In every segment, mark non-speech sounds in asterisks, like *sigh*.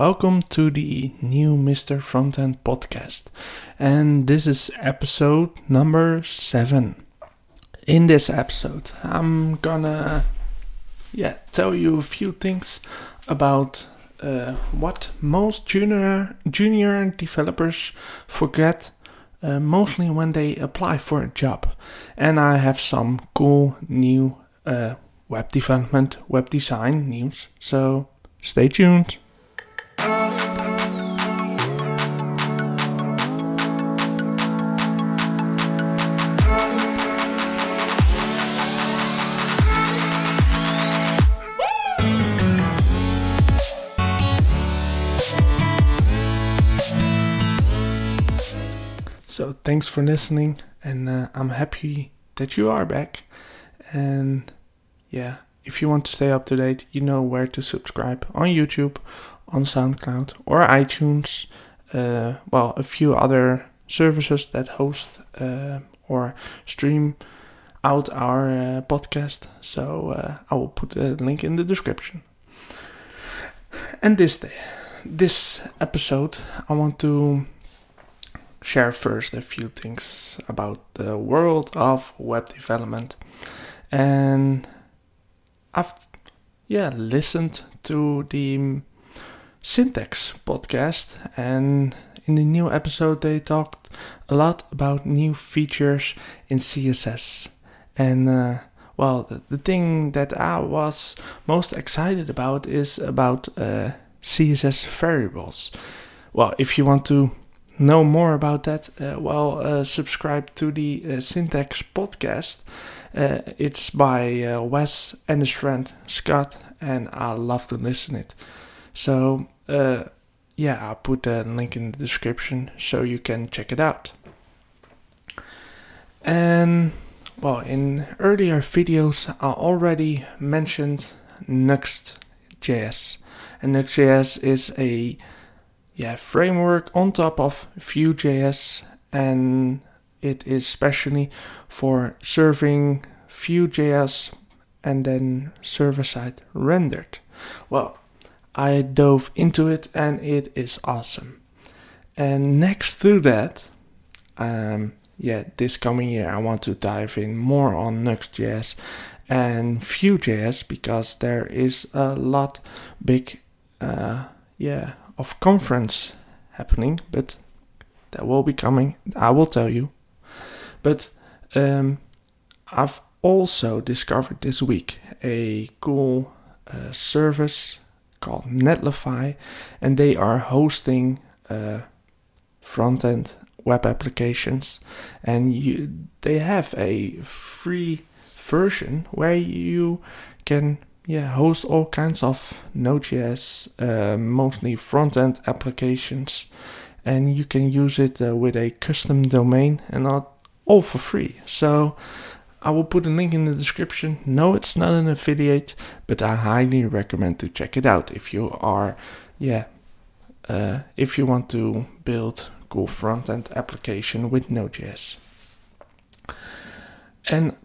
Welcome to the new Mr. Frontend podcast, and this is episode number seven. In this episode, I'm gonna yeah tell you a few things about uh, what most junior junior developers forget uh, mostly when they apply for a job, and I have some cool new uh, web development, web design news. So stay tuned. Thanks for listening, and uh, I'm happy that you are back. And yeah, if you want to stay up to date, you know where to subscribe on YouTube, on SoundCloud, or iTunes. Uh, well, a few other services that host uh, or stream out our uh, podcast. So uh, I will put a link in the description. And this day, this episode, I want to share first a few things about the world of web development. And I've yeah listened to the syntax podcast and in the new episode they talked a lot about new features in CSS and uh, well the, the, thing that I was most excited about is about uh, CSS variables well if you want to know more about that, uh, well, uh, subscribe to the uh, Syntax podcast. It's by Wes and his friend Scott, and I love to listen it. So, yeah, I'll put a link in the description so you can check it out. And well, in earlier videos, I already mentioned Nuxt.js, and Nuxt.js is a yeah, framework on top of Vue.js, and it is specially for serving Vue.js and then server side rendered. Well, I dove into it and it is awesome. And next to that, um, yeah, this coming year I want to dive in more on Nuxt.js and Vue.js because there is a lot big, uh, yeah, of conference happening, but that will be coming. I will tell you. But um, I've also discovered this week a cool uh, service called Netlify, and they are hosting uh, front end web applications, and you, they have a free version where you can yeah, host all kinds of Node.js, uh, mostly front end applications, and you can use it uh, with a custom domain and all, all for free. So I will put a link in the description. No, it's not an affiliate, but I highly recommend to check it out if you are, yeah, uh, if you want to build cool front end application with Node.js. And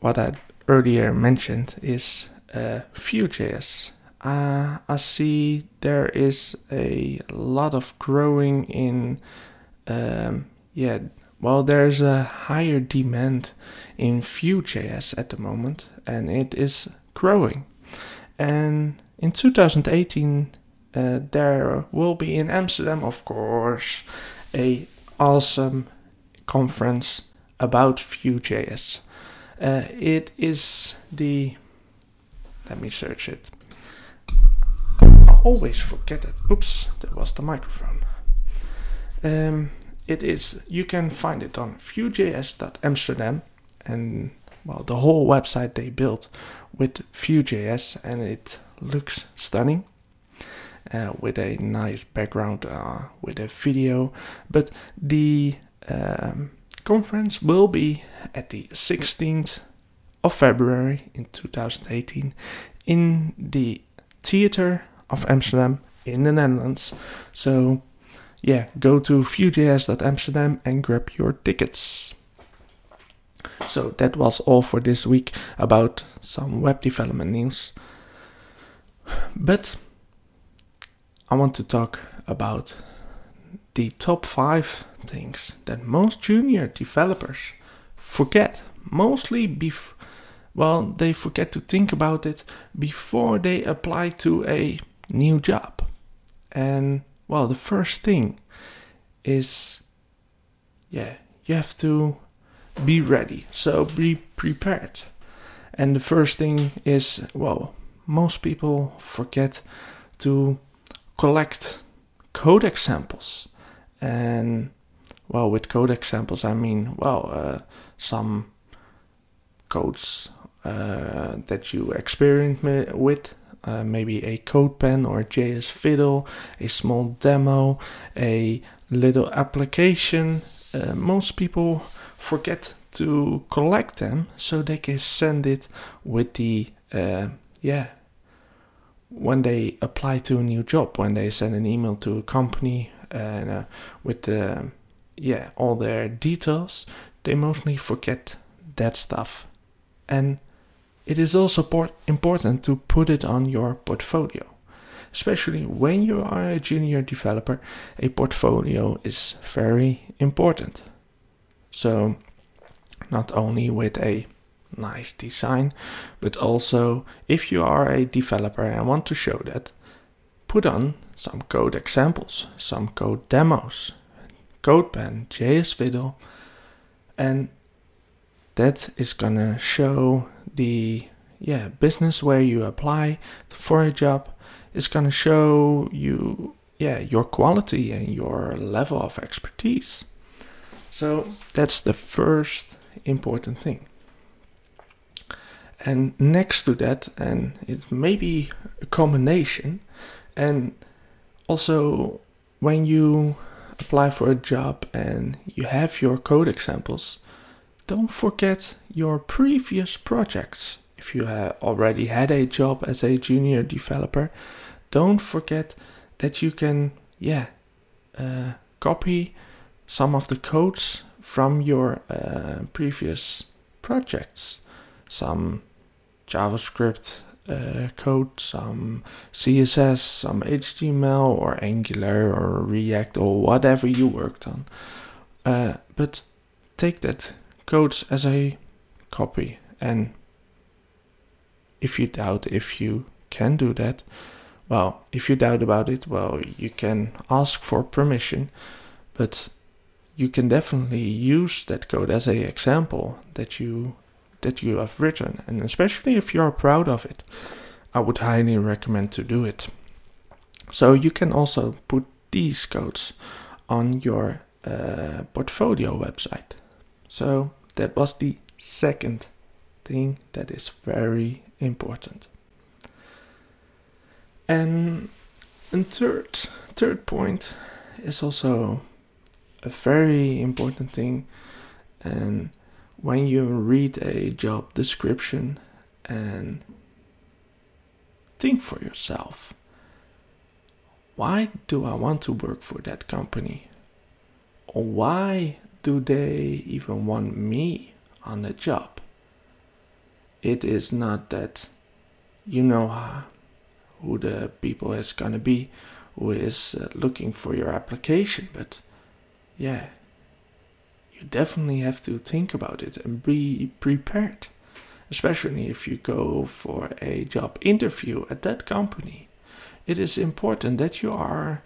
what I earlier mentioned is uh, Vue.js. Uh, I see there is a lot of growing in, um, yeah, well, there's a higher demand in Vue.js at the moment, and it is growing. And in 2018, uh, there will be in Amsterdam, of course, a awesome conference about Vue.js. Uh, it is the let me search it. I always forget it. Oops, that was the microphone. Um, it is, you can find it on Vue.js.amsterdam and well, the whole website they built with Vue.js and it looks stunning. Uh, with a nice background uh, with a video. But the um, conference will be at the 16th of February in 2018 in the Theater of Amsterdam in the Netherlands. So, yeah, go to vue.js.amsterdam and grab your tickets. So, that was all for this week about some web development news. But I want to talk about the top five things that most junior developers forget. Mostly, bef- well, they forget to think about it before they apply to a new job. And well, the first thing is, yeah, you have to be ready. So be prepared. And the first thing is, well, most people forget to collect code examples. And well, with code examples, I mean, well, uh, some codes uh, that you experiment with, uh, maybe a CodePen or a JS Fiddle, a small demo, a little application. Uh, most people forget to collect them so they can send it with the uh, yeah when they apply to a new job when they send an email to a company and uh, with the yeah all their details they mostly forget that stuff and it is also important to put it on your portfolio. Especially when you are a junior developer a portfolio is very important. So not only with a nice design, but also if you are a developer and want to show that, put on some code examples, some code demos, CodePen, JS Fiddle, and that is gonna show the yeah business where you apply for a job. is gonna show you yeah your quality and your level of expertise. So that's the first important thing. And next to that, and it may be a combination, and also when you apply for a job and you have your code examples, don't forget your previous projects. If you already had a job as a junior developer, don't forget that you can, yeah, uh, copy some of the codes from your uh, previous projects. Some JavaScript uh, code, some CSS, some HTML or Angular or React or whatever you worked on. Uh, but take that codes as a copy. And if you doubt if you can do that, well, if you doubt about it, well, you can ask for permission, but you can definitely use that code as a example that you that you have written. And especially if you are proud of it i would highly recommend to do it. So you can also put these codes on your uh, portfolio website. So that was the second thing that is very important and a third third point is also a very important thing. And when you read a job description and think for yourself why do I want to work for that company? Or why do they even want me on the job? It is not that you know who the people is gonna be who is uh, looking for your application, but yeah, you definitely have to think about it and be prepared. Especially if you go for a job interview at that company, it is important that you are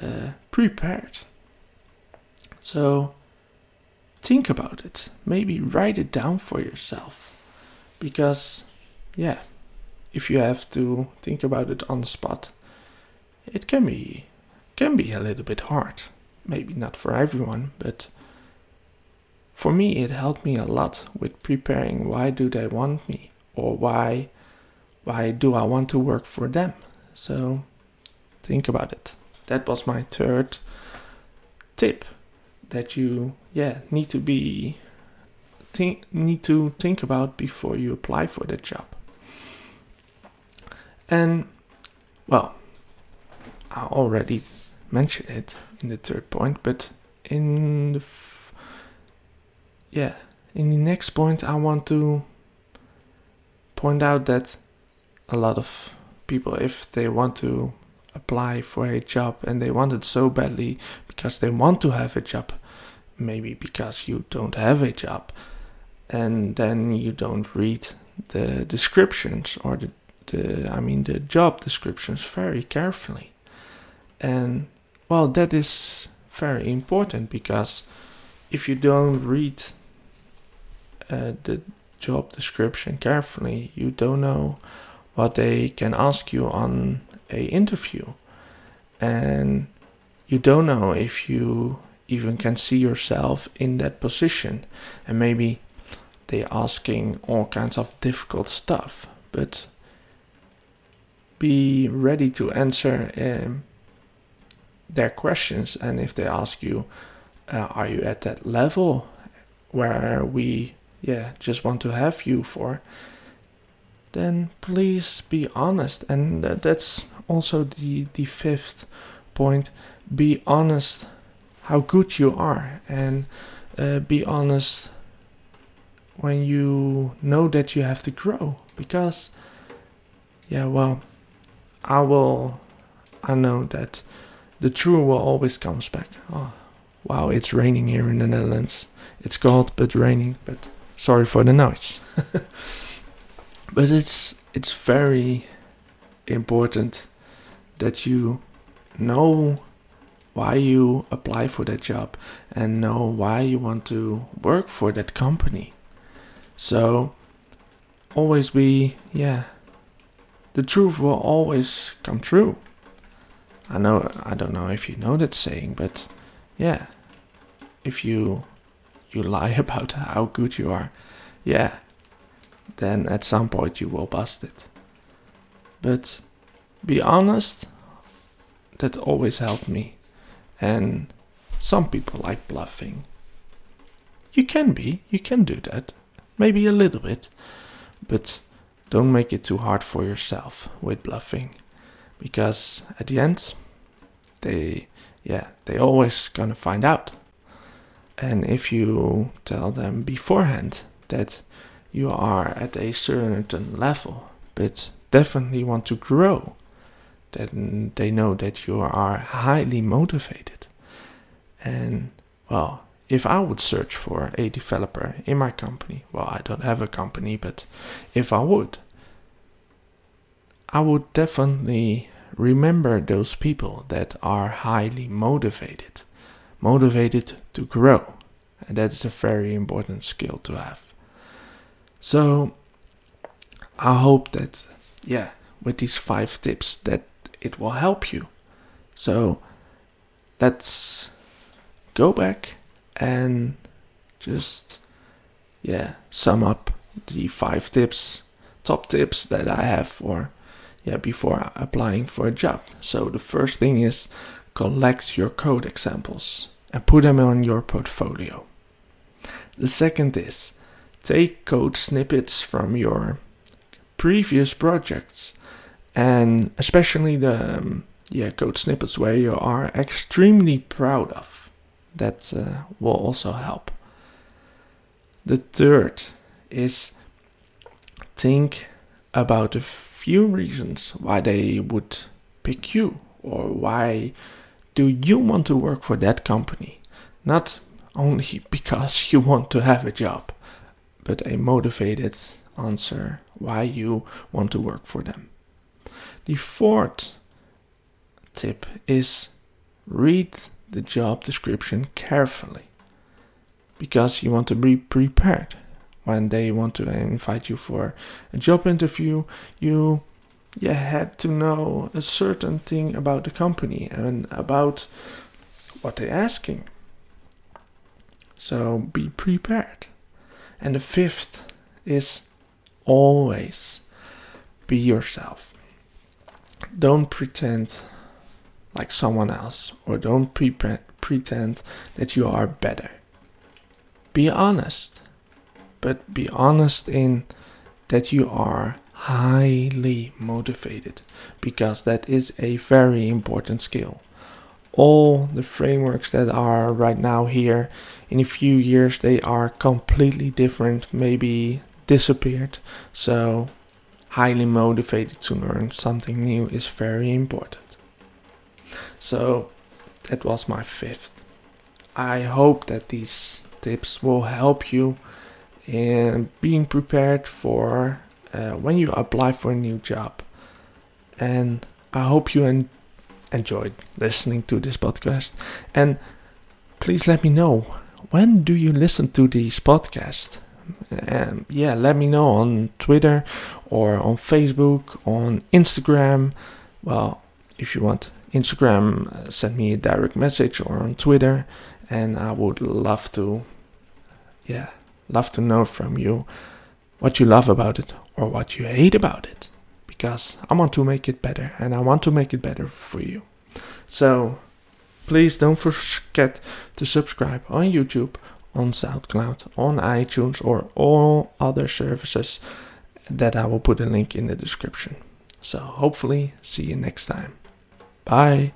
uh, prepared. So think about it. Maybe write it down for yourself. Because, yeah, if you have to think about it on the spot, it can be can be a little bit hard maybe not for everyone, but for me it helped me a lot with preparing why do they want me or why why do I want to work for them. So think about it. That was my third tip that you yeah need to be think need to think about before you apply for the job. And well, I already mentioned it in the third point, but in the f- yeah, in the next point, I want to point out that a lot of people, if they want to apply for a job and they want it so badly because they want to have a job, maybe because you don't have a job, and then you don't read the descriptions or the, the I mean the job descriptions very carefully. And well, that is very important because if you don't read uh, the job description carefully, you don't know what they can ask you on a interview, and you don't know if you even can see yourself in that position, and maybe they're asking all kinds of difficult stuff, but be ready to answer um, their questions. And if they ask you, uh, are you at that level where we, yeah, just want to have you for, then please be honest. And that's also the, the fifth point be honest how good you are. And uh, be honest when you know that you have to grow because yeah well i will i know that the true will always comes back. Oh wow it's raining here in the netherlands. It's cold but raining but sorry for the noise. *laughs* But it's it's very important that you know why you apply for that job and know why you want to work for that company so always be, yeah, the truth will always come true. I know, I don't know if you know that saying, but yeah, if you you lie *laughs* about how good you are, yeah, then at some point you will bust it. But be honest, that always helped me. And some people like bluffing. You can be, you can do that maybe a little bit, but don't make it too hard for yourself with bluffing, because at the end, they, yeah, they always gonna find out. And if you tell them beforehand that you are at a certain level, but definitely want to grow, then they know that you are highly motivated. And well, if I would search for a developer in my company, well, I don't have a company, but if I would, I would definitely remember those people that are highly motivated, motivated to grow. And that's a very important skill to have. So I hope that, yeah, with these five tips, that it will help you. So let's go back and just yeah sum up the five tips top tips that i have for yeah before applying for a job so the first thing is collect your code examples and put them on your portfolio the second is take code snippets from your previous projects and especially the um, yeah code snippets where you are extremely proud of that uh, will also help. The third is think about a few reasons why they would pick you or why do you want to work for that company. Not only *laughs* because *laughs* you want to have a job, but a motivated answer why you want to work for them. The fourth tip is read the job description carefully because you want to be prepared. When they want to invite you for a job interview you you had to know a certain thing about the company and about what they're asking. So be prepared. And the fifth is always be yourself don't pretend like someone else or don't pre- pretend that you are better. Be honest, but be honest in that you are highly motivated because that is a very important skill. All the frameworks that are right now here, in a few years, they are completely different, maybe disappeared. So, highly motivated to learn something new is very important. So that was my fifth. I hope that these tips will help you in being prepared for uh, when you apply for a new job. And I hope you en- enjoyed listening to this podcast. And please let me know when do you listen to these podcasts? Um, yeah, let me know on Twitter or on Facebook, on Instagram. Well, if you want Instagram, uh, send me a direct message or on Twitter, and I would love to, yeah, love to know from you what you love about it or what you hate about it, because I want to make it better and I want to make it better for you. So please don't forget to subscribe on YouTube, on SoundCloud, on iTunes, or all other services that I will put a link in the description. So hopefully, see you next time. Bye.